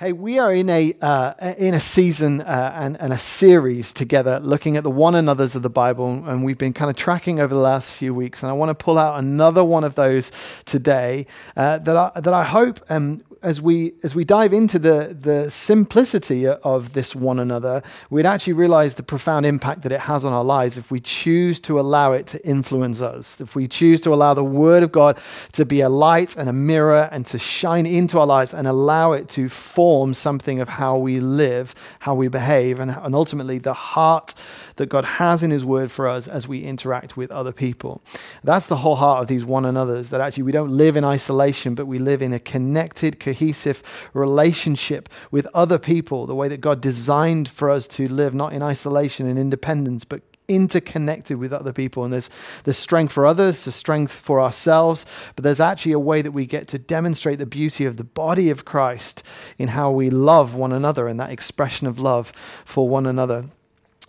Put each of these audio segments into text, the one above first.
Hey, we are in a, uh, in a season uh, and, and, a series together looking at the one another's of the Bible, and we've been kind of tracking over the last few weeks. And I want to pull out another one of those today uh, that, I, that I hope um, as we as we dive into the the simplicity of this one another, we'd actually realize the profound impact that it has on our lives if we choose to allow it to influence us. If we choose to allow the Word of God to be a light and a mirror and to shine into our lives and allow it to form something of how we live, how we behave, and, and ultimately the heart that God has in His Word for us as we interact with other people. That's the whole heart of these one another's, that actually we don't live in isolation, but we live in a connected, cohesive relationship with other people, the way that God designed for us to live, not in isolation and independence, but interconnected with other people. And there's, there's strength for others, there's strength for ourselves, but there's actually a way that we get to demonstrate the beauty of the body of Christ in how we love one another and that expression of love for one another.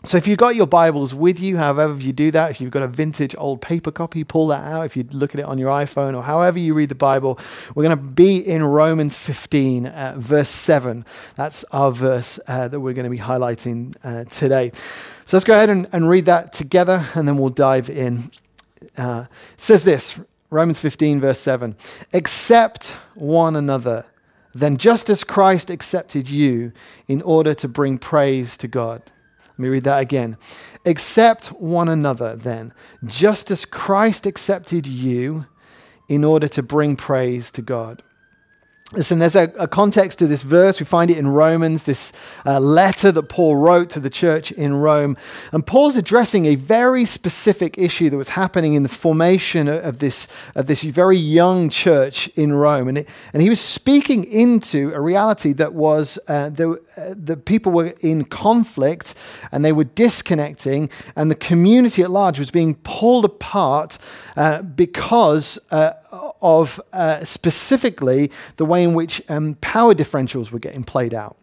So, if you've got your Bibles with you, however you do that, if you've got a vintage old paper copy, pull that out. If you look at it on your iPhone or however you read the Bible, we're going to be in Romans 15, uh, verse 7. That's our verse uh, that we're going to be highlighting uh, today. So, let's go ahead and, and, read that together and then we'll dive in. Uh, says this Romans 15, verse 7 Accept one another, then just as Christ accepted you in order to bring praise to God. Let me read that again. Accept one another then, just as Christ accepted you in order to bring praise to God. Listen, there's a, a, context to this verse. We find it in Romans, this uh, letter that Paul wrote to the church in Rome. And Paul's addressing a very specific issue that was happening in the formation of this, of this very young church in Rome. And, it, and he was speaking into a reality that was uh, the, uh, the people were in conflict and they were disconnecting, and the community at large was being pulled apart uh, because uh, of uh, specifically the way in which um, power differentials were getting played out.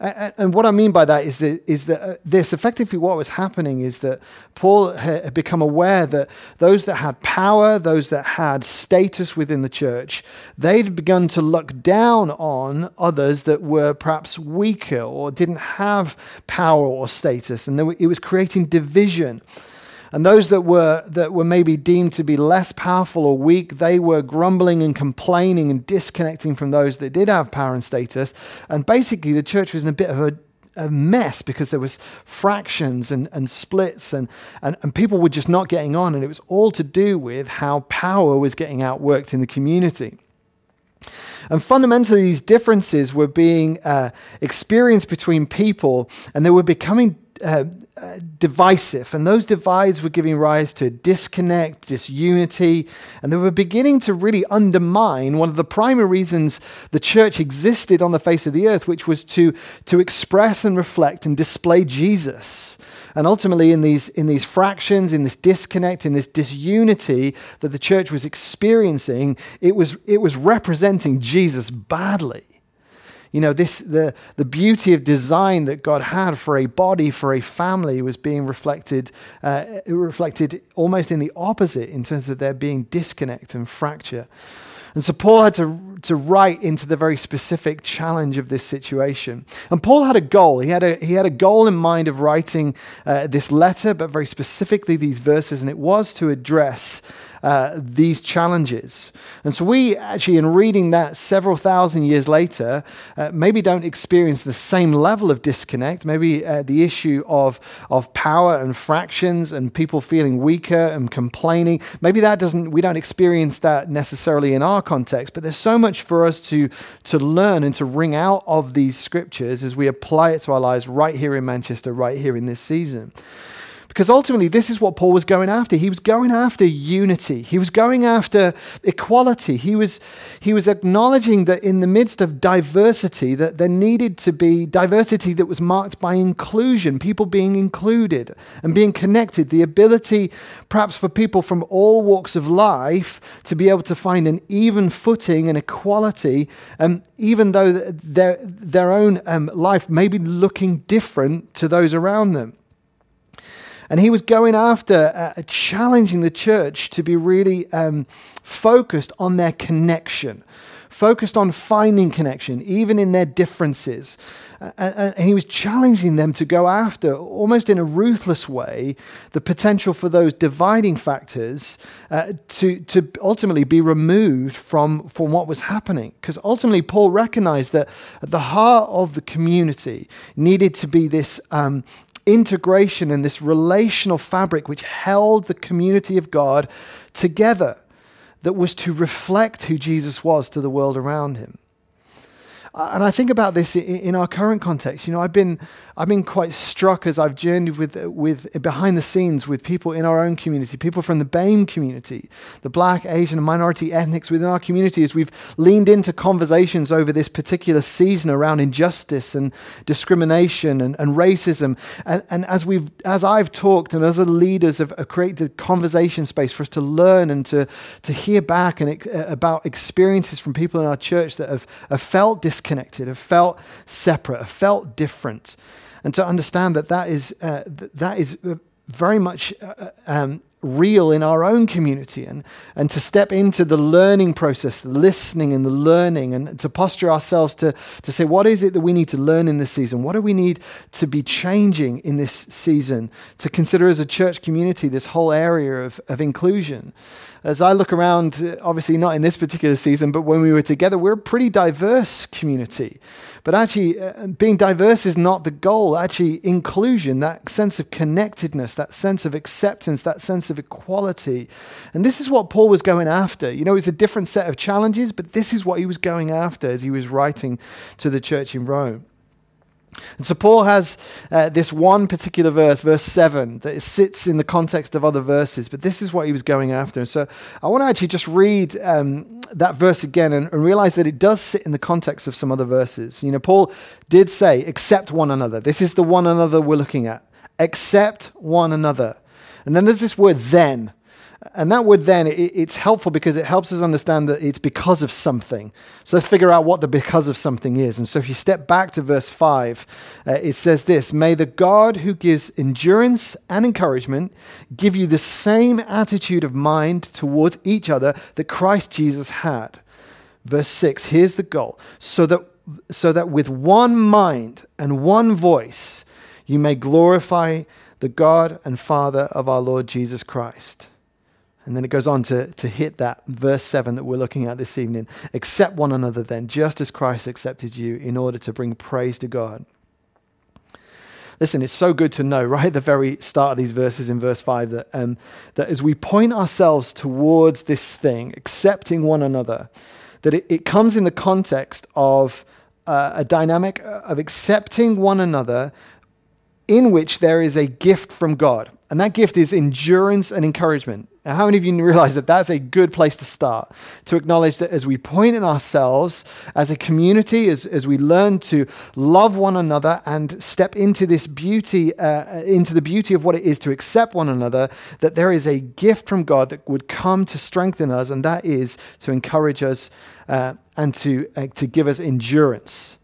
Uh, and what I mean by that is that, is that uh, this effectively what was happening is that Paul had become aware that those that had power, those that had status within the church, they'd begun to look down on others that were perhaps weaker or didn't have power or status. And it was creating division. And those that were, that were maybe deemed to be less powerful or weak, they were grumbling and complaining and disconnecting from those that did have power and status. And basically, the church was in a bit of a, a mess because there was fractions and, and splits and, and, and people were just not getting on. And it was all to do with how power was getting outworked in the community. And fundamentally, these differences were being uh, experienced between people, and they were becoming uh, uh, divisive, and those divides were giving rise to disconnect, disunity, and they were beginning to really undermine one of the primary reasons the church existed on the face of the earth, which was to, to express and reflect and display Jesus. And ultimately, in these, in these fractions, in this disconnect, in this disunity that the church was experiencing, it was, it was representing Jesus badly. You know, this, the, the beauty of design that God had for a body, for a family, was being reflected, uh, reflected almost in the opposite in terms of there being disconnect and fracture. And so Paul had to, to write into the very specific challenge of this situation. And Paul had a goal. He had a, he had a goal in mind of writing uh, this letter, but very specifically these verses, and it was to address uh, these challenges. And so we actually, in reading that several thousand years later, uh, maybe don't experience the same level of disconnect. Maybe uh, the issue of, of power and fractions and people feeling weaker and complaining, maybe that doesn't, we don't experience that necessarily in our context, but there's so much for us to, to learn and to wring out of these scriptures as we apply it to our lives right here in Manchester, right here in this season. Because ultimately, this is what Paul was going after. He was going after unity, he was going after equality. He was, he was acknowledging that in the midst of diversity, that there needed to be diversity that was marked by inclusion, people being included and being connected, the ability perhaps for people from all walks of life to be able to find an even footing and equality, um, even though their, their own um, life may be looking different to those around them. And he was going after uh, challenging the church to be really um, focused on their connection, focused on finding connection, even in their differences. And, he was challenging them to go after, almost in a ruthless way, the potential for those dividing factors uh, to, to ultimately be removed from, from what was happening. Because ultimately, Paul recognized that at the heart of the community needed to be this. Um, integration and this relational fabric which held the community of God together, that was to reflect who Jesus was to the world around him. Uh, and I think about this in our current context. You know, I've been I've been quite struck as I've journeyed with with behind the scenes with people in our own community, people from the BAME community, the Black, Asian, and minority ethnics within our community, as we've leaned into conversations over this particular season around injustice and discrimination and, and racism. And, and as we've as I've talked and as the leaders have created conversation space for us to learn and to to hear back and uh, about experiences from people in our church that have, have felt disconnected, have felt separate, have felt different. And to understand that that is, uh, that is uh, very much uh, uh, um, real in our own community and, and to step into the learning process, the listening and the learning, and to posture ourselves to, to say, what is it that we need to learn in this season? What do we need to be changing in this season? To consider as a church community this whole area of, of inclusion as I look around, obviously not in this particular season, but when we were together, we're a pretty diverse community. But actually, uh, being diverse is not the goal. Actually, inclusion, that sense of connectedness, that sense of acceptance, that sense of equality. And this is what Paul was going after. You know, it's a different set of challenges, but this is what he was going after as he was writing to the church in Rome. And so Paul has uh, this one particular verse, verse 7, that sits in the context of other verses, but this is what he was going after. And so I want to actually just read um, that verse again and, and, realize that it does sit in the context of some other verses. You know, Paul did say, accept one another. This is the one another we're looking at. Accept one another. And then there's this word then. And that word then, it, it's helpful because it helps us understand that it's because of something. So let's figure out what the because of something is. And so if you step back to verse 5, uh, it says this May the God who gives endurance and encouragement give you the same attitude of mind towards each other that Christ Jesus had. Verse 6, here's the goal. So that, so that with one mind and one voice, you may glorify the God and Father of our Lord Jesus Christ. And then it goes on to, to hit that verse 7 that we're looking at this evening. Accept one another then, just as Christ accepted you, in order to bring praise to God. Listen, it's so good to know right at the very start of these verses in verse 5 that, um, that as we point ourselves towards this thing, accepting one another, that it, it comes in the context of uh, a dynamic of accepting one another in which there is a gift from God. And that gift is endurance and encouragement. Now, how many of you realize that that's a good place to start? To acknowledge that as we point in ourselves as a community, as, as we learn to love one another and step into this beauty, uh, into the beauty of what it is to accept one another, that there is a gift from God that would come to strengthen us, and that is to encourage us uh, and to, uh, to give us endurance.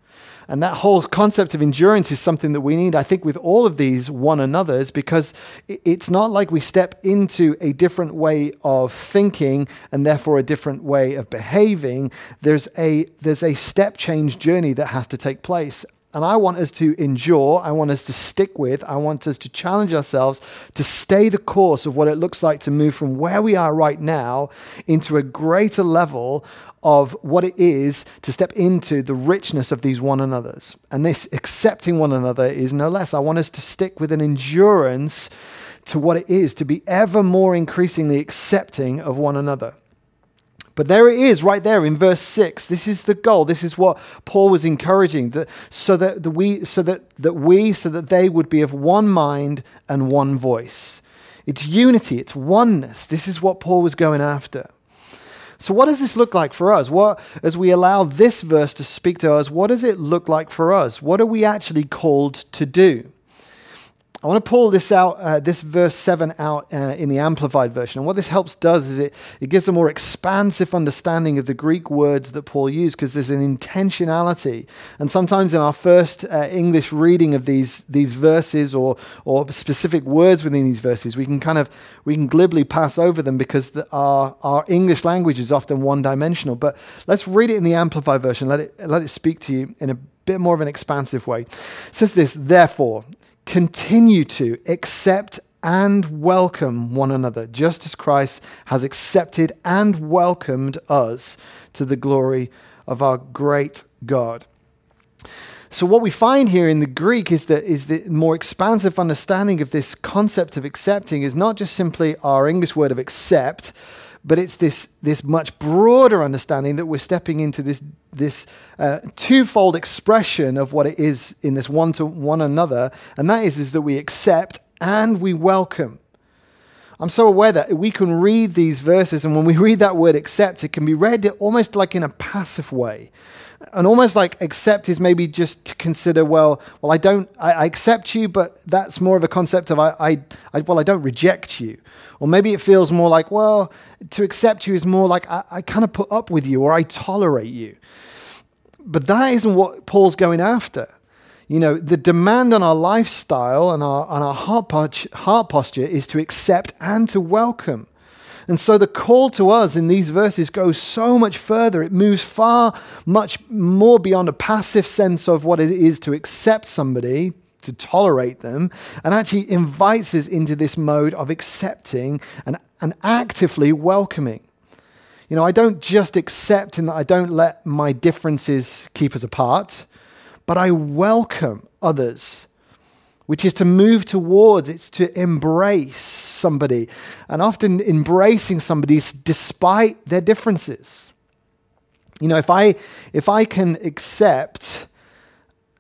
And that whole concept of endurance is something that we need, I think, with all of these one another's, because it's not like we step into a different way of thinking and therefore a different way of behaving. There's a, there's a step change journey that has to take place. And I want us to endure, I want us to stick with, I want us to challenge ourselves to stay the course of what it looks like to move from where we are right now into a greater level of what it is to step into the richness of these one another's. And this accepting one another is no less. I want us to stick with an endurance to what it is to be ever more increasingly accepting of one another. But there it is, right there in verse six. This is the goal. This is what Paul was encouraging, that so that the we, so that, that we, so that they would be of one mind and one voice. It's unity. It's oneness. This is what Paul was going after. So, what does this look like for us? What, as we allow this verse to speak to us, what does it look like for us? What are we actually called to do? I want to pull this out, uh, this verse 7 out uh, in the Amplified Version. And what this helps does is it, it gives a more expansive understanding of the Greek words that Paul used because there's an intentionality. And sometimes in our first uh, English reading of these, these verses or, or specific words within these verses, we can kind of, we can glibly pass over them because the, our, our English language is often one dimensional. But let's read it in the Amplified Version. Let it, let it speak to you in a bit more of an expansive way. It says this, therefore, continue to accept and welcome one another, just as Christ has accepted and welcomed us to the glory of our great God. So, what we find here in the Greek is that is the more expansive understanding of this concept of accepting is not just simply our English word of accept, but it's this, this much broader understanding that we're stepping into this, this uh, twofold expression of what it is in this one to one another, and that is, is that we accept and we welcome. I'm so aware that we can read these verses, and when we read that word accept, it can be read almost like in a passive way. And almost like accept is maybe just to consider, well, well, I don't, I, I accept you, but that's more of a concept of I, I, I, well, I don't reject you. Or maybe it feels more like, well, to accept you is more like I, I kind of put up with you or I tolerate you. But that isn't what Paul's going after. You know, the demand on our lifestyle and our, on our heart, heart posture is to accept and to welcome. And so the call to us in these verses goes so much further. It moves far much more beyond a passive sense of what it is to accept somebody, to tolerate them, and actually invites us into this mode of accepting and, and actively welcoming. You know, I don't just accept and I don't let my differences keep us apart, but I welcome others which is to move towards, it's to embrace somebody. And often embracing somebody despite their differences. You know, if I, if I can accept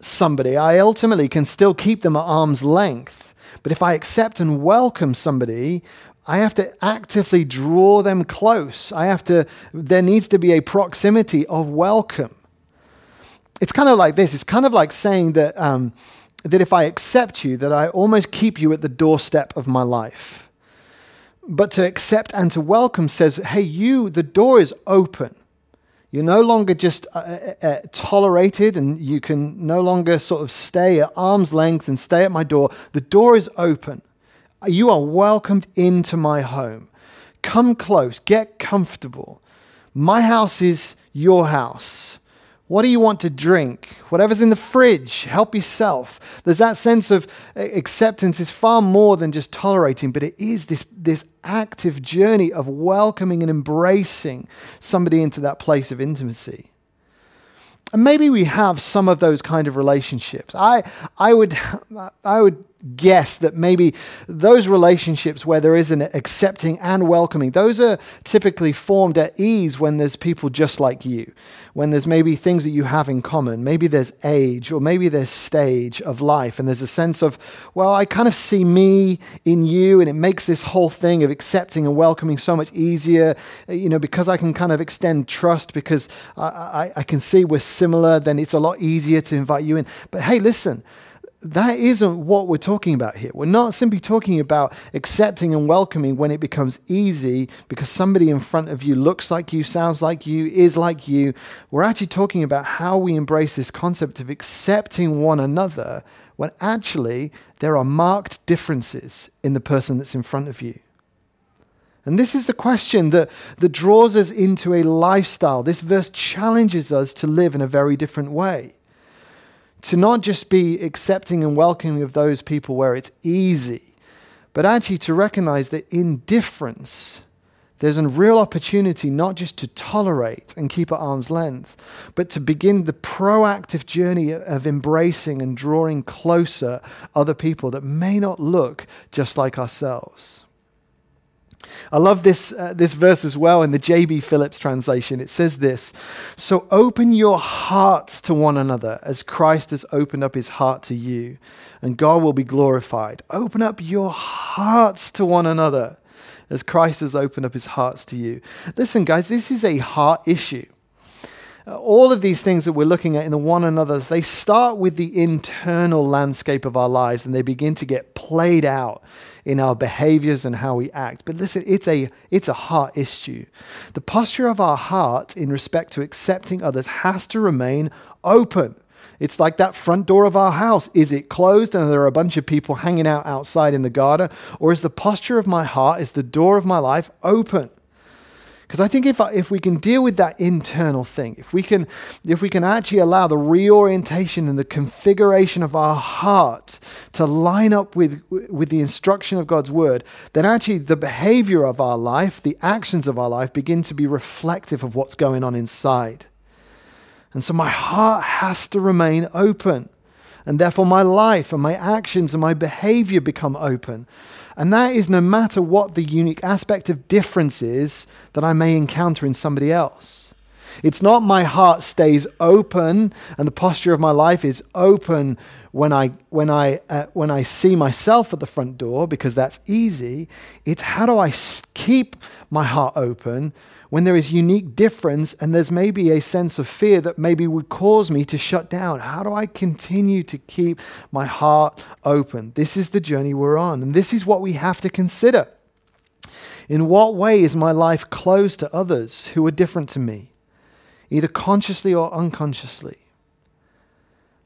somebody, I ultimately can still keep them at arm's length. But if I accept and welcome somebody, I have to actively draw them close. I have to, there needs to be a proximity of welcome. It's kind of like this. It's kind of like saying that, um, that if I accept you, that I almost keep you at the doorstep of my life. But to accept and to welcome says, hey, you, the door is open. You're no longer just uh, uh, uh, tolerated and you can no longer sort of stay at arm's length and stay at my door. The door is open. You are welcomed into my home. Come close, get comfortable. My house is your house. What do you want to drink? Whatever's in the fridge, help yourself. There's that sense of uh, acceptance is far more than just tolerating, but it is this, this active journey of welcoming and embracing somebody into that place of intimacy. And maybe we have some of those kind of relationships. I, I, would, I would guess that maybe those relationships where there is an accepting and welcoming, those are typically formed at ease when there's people just like you, when there's maybe things that you have in common. Maybe there's age or maybe there's stage of life, and there's a sense of, well, I kind of see me in you, and it makes this whole thing of accepting and welcoming so much easier, you know, because I can kind of extend trust because I, I, I can see we're similar, then it's a lot easier to invite you in. But hey, listen, that isn't what we're talking about here. We're not simply talking about accepting and welcoming when it becomes easy because somebody in front of you looks like you, sounds like you, is like you. We're actually talking about how we embrace this concept of accepting one another when actually there are marked differences in the person that's in front of you. And this is the question that, that draws us into a lifestyle. This verse challenges us to live in a very different way to not just be accepting and welcoming of those people where it's easy, but actually to recognize that in difference, there's a real opportunity not just to tolerate and keep at arm's length, but to begin the proactive journey of embracing and drawing closer other people that may not look just like ourselves. I love this, uh, this verse as well in the J.B. Phillips translation. It says this So open your hearts to one another as Christ has opened up his heart to you, and God will be glorified. Open up your hearts to one another as Christ has opened up his hearts to you. Listen, guys, this is a heart issue. Uh, all of these things that we're looking at in the one another, they start with the internal landscape of our lives and they begin to get played out in our behaviors and how we act. But listen, it's a, it's a heart issue. The posture of our heart in respect to accepting others has to remain open. It's like that front door of our house. Is it closed and there are a bunch of people hanging out outside in the garden? Or is the posture of my heart, is the door of my life open? Because I think if, if we can deal with that internal thing, if we, can, if we can actually allow the reorientation and the configuration of our heart to line up with, with the instruction of God's word, then actually the behavior of our life, the actions of our life begin to be reflective of what's going on inside. And so my heart has to remain open. And therefore, my life and my actions and my behavior become open. And that is no matter what the unique aspect of difference is that I may encounter in somebody else. It's not my heart stays open and the posture of my life is open when I, when I, uh, when I see myself at the front door because that's easy. It's how do I keep my heart open when there is unique difference and there's maybe a sense of fear that maybe would cause me to shut down? How do I continue to keep my heart open? This is the journey we're on, and this is what we have to consider. In what way is my life closed to others who are different to me, either consciously or unconsciously?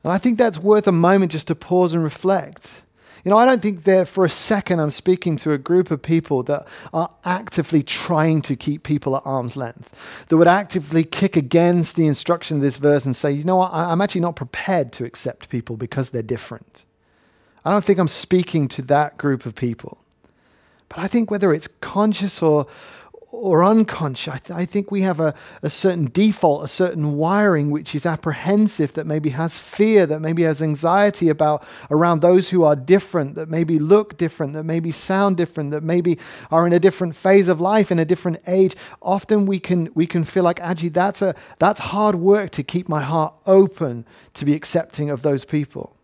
And I think that's worth a moment just to pause and reflect. You know, I don't think that for a second I'm speaking to a group of people that are actively trying to keep people at arm's length, that would actively kick against the instruction of this verse and say, you know what, I'm actually not prepared to accept people because they're different. I don't think I'm speaking to that group of people. But I think whether it's conscious or, or unconscious. I, th- I, think we have a, a certain default, a certain wiring which is apprehensive, that maybe has fear, that maybe has anxiety about around those who are different, that maybe look different, that maybe sound different, that maybe are in a different phase of life, in a different age. Often we can we can feel like actually that's a that's hard work to keep my heart open to be accepting of those people.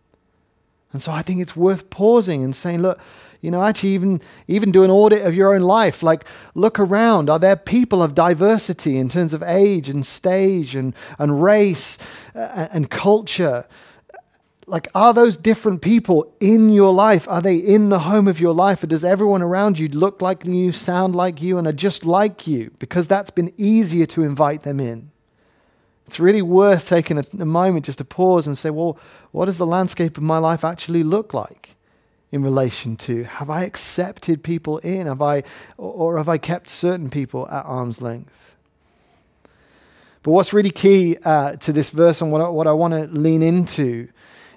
And so I think it's worth pausing and saying, look, you know, actually, even, even do an audit of your own life. Like, look around. Are there people of diversity in terms of age and stage and, and race uh, and culture? Like, are those different people in your life? Are they in the home of your life? Or does everyone around you look like you, sound like you, and are just like you? Because that's been easier to invite them in. It's really worth taking a moment just to pause and say, well, what does the landscape of my life actually look like? In relation to have I accepted people in? Have I, or have I kept certain people at arm's length? But what's really key uh, to this verse and what I, what I want to lean into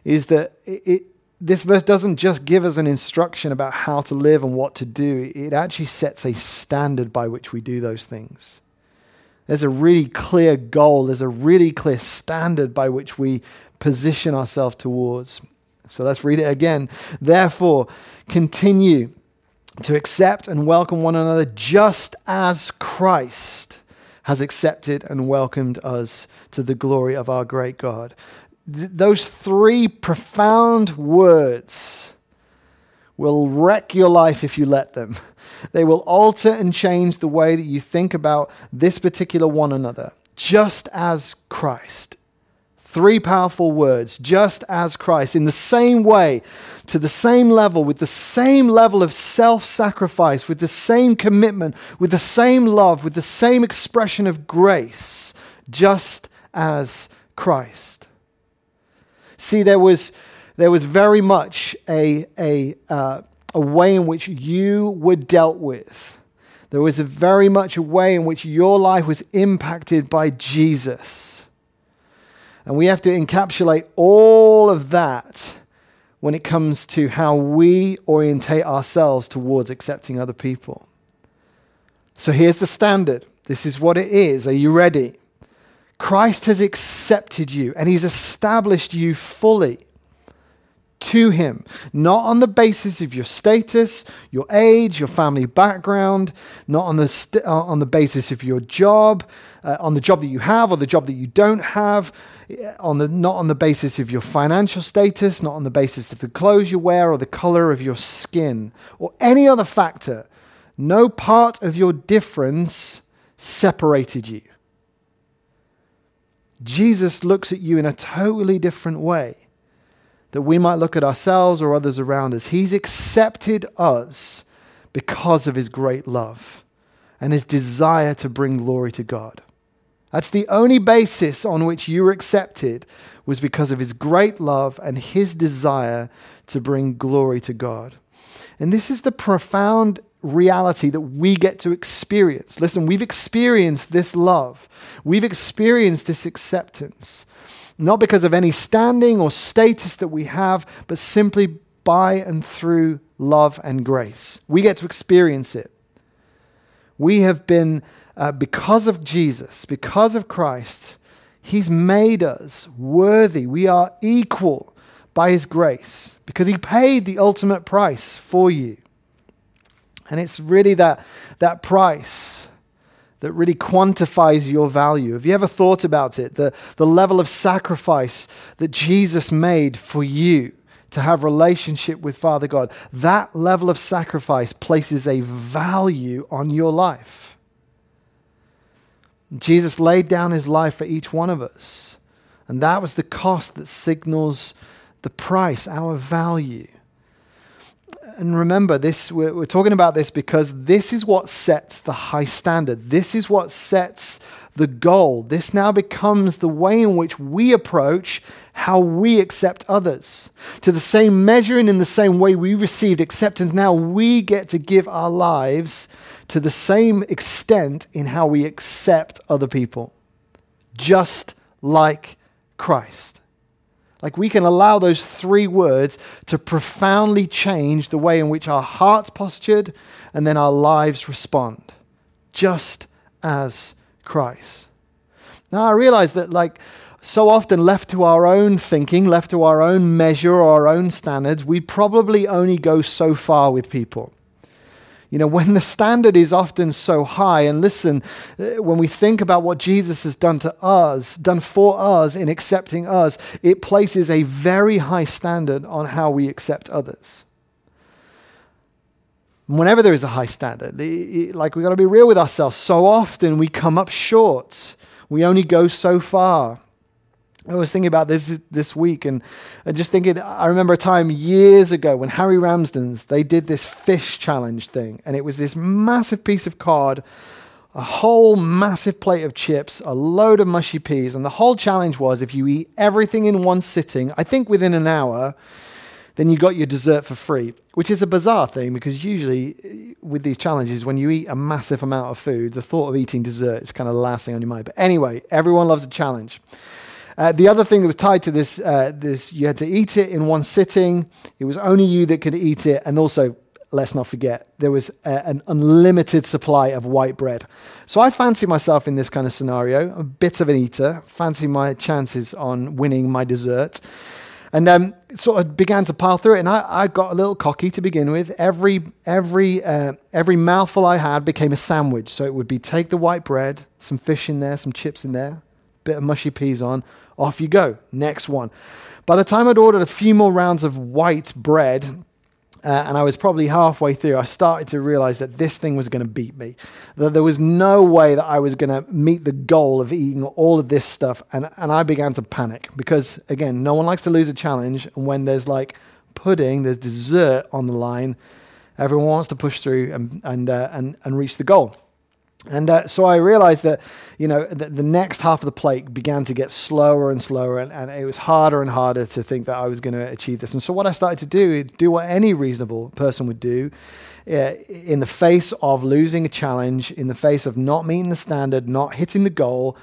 is that it, it, this verse doesn't just give us an instruction about how to live and what to do, it actually sets a standard by which we do those things. There's a really clear goal, there's a really clear standard by which we position ourselves towards. So let's read it again. Therefore, continue to accept and welcome one another just as Christ has accepted and welcomed us to the glory of our great God. Th- those three profound words will wreck your life if you let them. They will alter and change the way that you think about this particular one another, just as Christ. Three powerful words, just as Christ, in the same way, to the same level, with the same level of self sacrifice, with the same commitment, with the same love, with the same expression of grace, just as Christ. See, there was, there was very much a, a, uh, a way in which you were dealt with. There was a very much a way in which your life was impacted by Jesus. And we have to encapsulate all of that when it comes to how we orientate ourselves towards accepting other people. So here's the standard. This is what it is. Are you ready? Christ has accepted you and he's established you fully to Him, not on the basis of your status, your age, your family background, not on the, st- uh, on the basis of your job, uh, on the job that you have or the job that you don't have, on the, not on the basis of your financial status, not on the basis of the clothes you wear or the color of your skin or any other factor. No part of your difference separated you. Jesus looks at you in a totally different way that we might look at ourselves or others around us. He's accepted us because of his great love and his desire to bring glory to God. That's the only basis on which you were accepted was because of his great love and his desire to bring glory to God. And this is the profound reality that we get to experience. Listen, we've experienced this love. We've experienced this acceptance not because of any standing or status that we have, but simply by and through love and grace. We get to experience it. We have been, uh, because of Jesus, because of Christ, He's made us worthy. We are equal by His grace because He paid the ultimate price for you. And it's really that, that price that really quantifies your value. Have you ever thought about it? The, the level of sacrifice that Jesus made for you to have relationship with Father God. That level of sacrifice places a value on your life. Jesus laid down his life for each one of us. And that was the cost that signals the price, our value and remember this we're, we're, talking about this because this is what sets the high standard. This is what sets the goal. This now becomes the way in which we approach how we accept others. To the same measure and in the same way we received acceptance now we get to give our lives to the same extent in how we accept other people. Just like christ like we can allow those three words to profoundly change the way in which our hearts postured and then our lives respond, just as Christ. Now I realize that like so often left to our own thinking, left to our own measure or our own standards, we probably only go so far with people. You know, when the standard is often so high, and listen, uh, when we think about what Jesus has done to us, done for us in accepting us, it places a very high standard on how we accept others. Whenever there is a high standard, like we've got to be real with ourselves. So often we come up short. We only go so far. I was thinking about this this week and, and just thinking, I remember a time years ago when Harry Ramsden's, they did this fish challenge thing. And it was this massive piece of card, a whole massive plate of chips, a load of mushy peas. And the whole challenge was if you eat everything in one sitting, I think within an hour, then you got your dessert for free, which is a bizarre thing because usually eh, with these challenges, when you eat a massive amount of food, the thought of eating dessert is kind of the last thing on your mind. But anyway, everyone loves a challenge. Uh, the other thing that was tied to this, uh, this, you had to eat it in one sitting. It was only you that could eat it. And also, let's not forget, there was a, an unlimited supply of white bread. So I fancy myself in this kind of scenario, a bit of an eater, fancy my chances on winning my dessert. And um, sort of began to pile through it, and I, I, got a little cocky to begin with. Every every uh, every mouthful I had became a sandwich. So it would be take the white bread, some fish in there, some chips in there, bit of mushy peas on, off you go. Next one. By the time I'd ordered a few more rounds of white bread, uh, and I was probably halfway through, I started to realize that this thing was going to beat me. That there was no way that I was going to meet the goal of eating all of this stuff. And, and I began to panic because, again, no one likes to lose a challenge. And when there's like pudding, there's dessert on the line, everyone wants to push through and, and, uh, and, and reach the goal. And uh, so I realized that, you know, the, next half of the plate began to get slower and slower, and, and it was harder and harder to think that I was going to achieve this. And so what I started to do is do what any reasonable person would do uh, in the face of losing a challenge, in the face of not meeting the standard, not hitting the goal.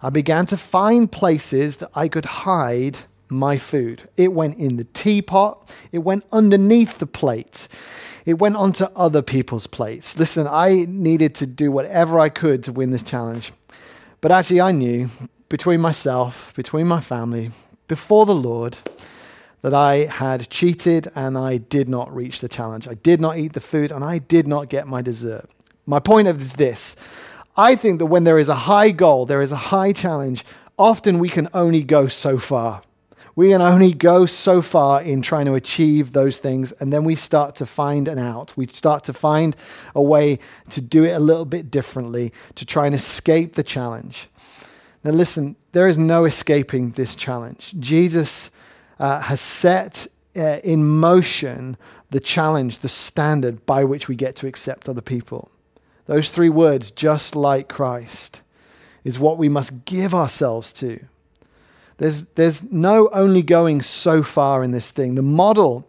I began to find places that I could hide my food. It went in the teapot, it went underneath the plate it went onto other people's plates. Listen, I needed to do whatever I could to win this challenge. But actually, I knew between myself, between my family, before the Lord, that I had cheated and I did not reach the challenge. I did not eat the food and I did not get my dessert. My point is this I think that when there is a high goal, there is a high challenge, often we can only go so far we can only go so far in trying to achieve those things. And then we start to find an out. We start to find a way to do it a little bit differently to try and escape the challenge. Now, listen, there is no escaping this challenge. Jesus uh, has set uh, in motion the challenge, the standard by which we get to accept other people. Those three words, just like Christ, is what we must give ourselves to. There's, there's no only going so far in this thing. The model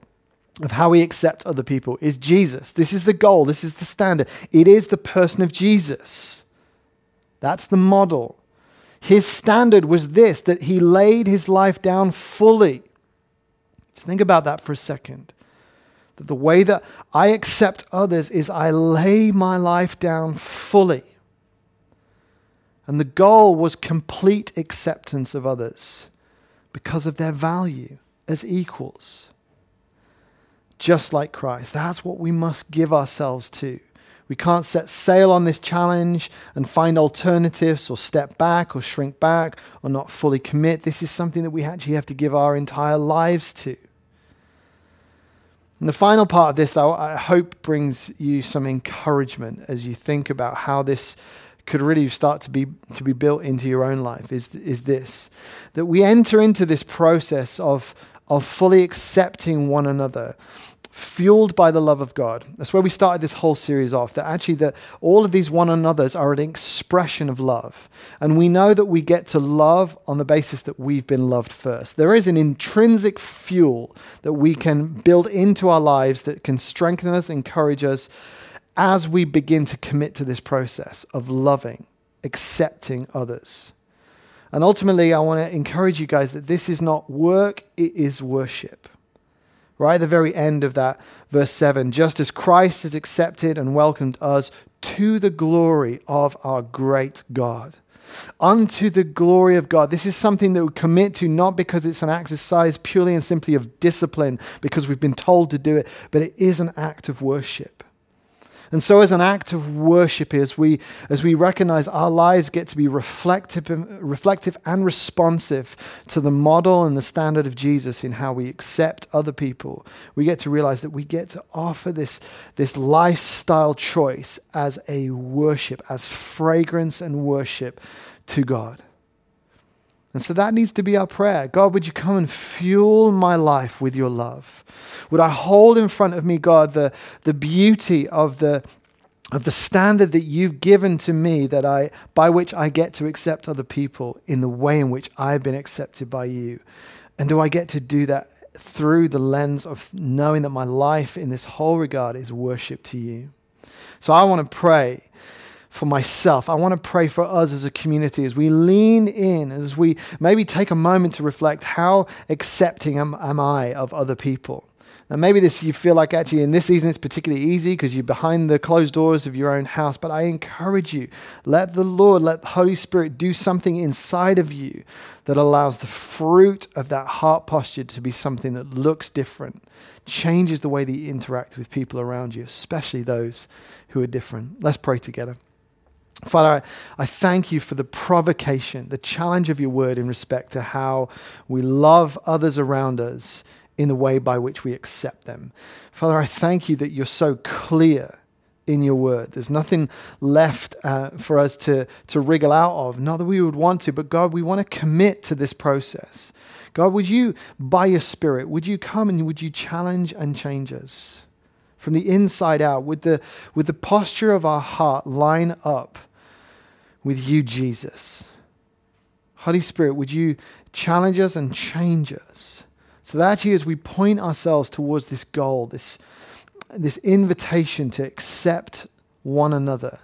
of how we accept other people is Jesus. This is the goal, this is the standard. It is the person of Jesus. That's the model. His standard was this that he laid his life down fully. Just think about that for a second. That the way that I accept others is I lay my life down fully. And the goal was complete acceptance of others because of their value as equals. Just like Christ. That's what we must give ourselves to. We can't set sail on this challenge and find alternatives or step back or shrink back or not fully commit. This is something that we actually have to give our entire lives to. And the final part of this, though, I hope brings you some encouragement as you think about how this could really start to be to be built into your own life is, is this that we enter into this process of of fully accepting one another fueled by the love of God. That's where we started this whole series off. That actually that all of these one another's are an expression of love. And we know that we get to love on the basis that we've been loved first. There is an intrinsic fuel that we can build into our lives that can strengthen us, encourage us as we begin to commit to this process of loving, accepting others. And ultimately, I want to encourage you guys that this is not work, it is worship right at the very end of that, verse 7 just as Christ has accepted and welcomed us to the glory of our great God. Unto the glory of God. This is something that we commit to not because it's an exercise purely and simply of discipline, because we've been told to do it, but it is an act of worship. And so, as an act of worship, as we, as we recognize our lives get to be reflective, reflective and responsive to the model and the standard of Jesus in how we accept other people, we get to realize that we get to offer this, this lifestyle choice as a worship, as fragrance and worship to God. And so that needs to be our prayer. God, would you come and fuel my life with your love? Would I hold in front of me, God, the, the beauty of the, of the standard that you've given to me that I, by which I get to accept other people in the way in which I've been accepted by you? And do I get to do that through the lens of knowing that my life in this whole regard is worship to you? So I want to pray for myself. I want to pray for us as a community as we lean in, as we maybe take a moment to reflect how accepting am, am I of other people. Now, maybe this you feel like actually in this season it's particularly easy because you're behind the closed doors of your own house. But I encourage you, let the Lord, let the Holy Spirit do something inside of you that allows the fruit of that heart posture to be something that looks different, changes the way that you interact with people around you, especially those who are different. Let's pray together. Father, I, thank you for the provocation, the challenge of your word in respect to how we love others around us in the way by which we accept them. Father, I thank you that you're so clear in your word. There's nothing left uh, for us to, to wriggle out of, not that we would want to, but God, we want to commit to this process. God, would you, by your Spirit, would you come and would you challenge and change us? From the inside out, would the, would the posture of our heart line up with you, Jesus. Holy Spirit, would you challenge us and change us? So that actually, as we point ourselves towards this goal, this, this invitation to accept one another,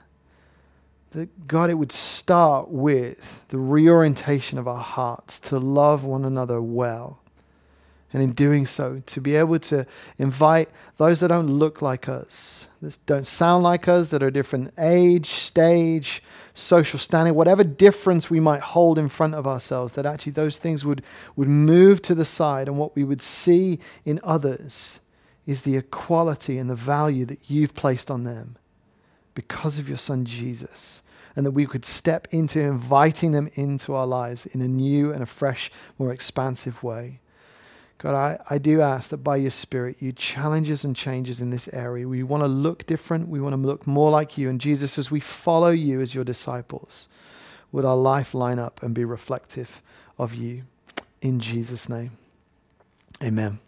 that God, it would start with the reorientation of our hearts to love one another well. And in doing so, to be able to invite those that don't look like us, that don't sound like us, that are different age, stage, social standing, whatever difference we might hold in front of ourselves, that actually those things would, would move to the side, and what we would see in others is the equality and the value that you've placed on them because of your son Jesus. And that we could step into inviting them into our lives in a new and a fresh, more expansive way. God, I, I do ask that by your Spirit, you challenges and changes in this area. We want to look different. We want to look more like you. And Jesus, as we follow you as your disciples, Would our life line up and be reflective of you? In Jesus' name. Amen.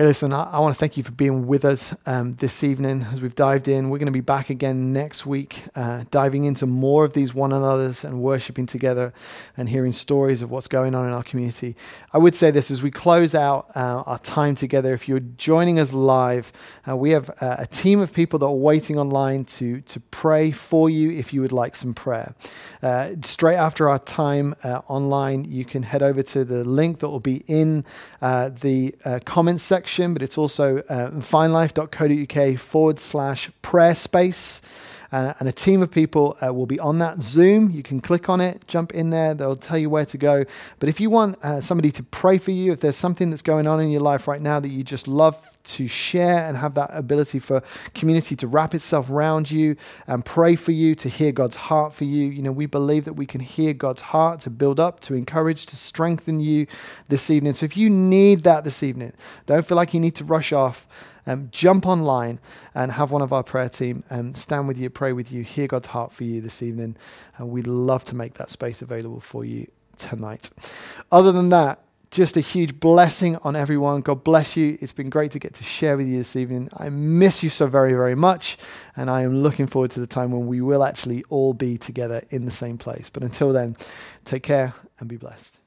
Hey, listen, I, I want to thank you for being with us um, this evening as we've dived in. We're going to be back again next week, uh, diving into more of these one another's and worshiping together and hearing stories of what's going on in our community. I would say this as we close out uh, our time together. If you're joining us live, uh, we have uh, a team of people that are waiting online to, to pray for you if you would like some prayer. Uh, straight after our time uh, online, you can head over to the link that will be in the comments section but it's also uh, finelife.co.uk forward slash prayer space. Uh, and a team of people uh, will be on that Zoom. You can click on it, jump in there, they'll tell you where to go. But if you want uh, somebody to pray for you, if there's something that's going on in your life right now that you just love to share and have that ability for community to wrap itself around you and pray for you, to hear God's heart for you. You know, we believe that we can hear God's heart to build up, to encourage, to strengthen you this evening. So if you need that this evening, don't feel like you need to rush off. Um, jump online and have one of our prayer team and stand with you, pray with you, hear God's heart for you this evening. And we'd love to make that space available for you tonight. Other than that, just a huge blessing on everyone. God bless you. It's been great to get to share with you this evening. I miss you so very, very much. And I am looking forward to the time when we will actually all be together in the same place. But until then, take care and be blessed.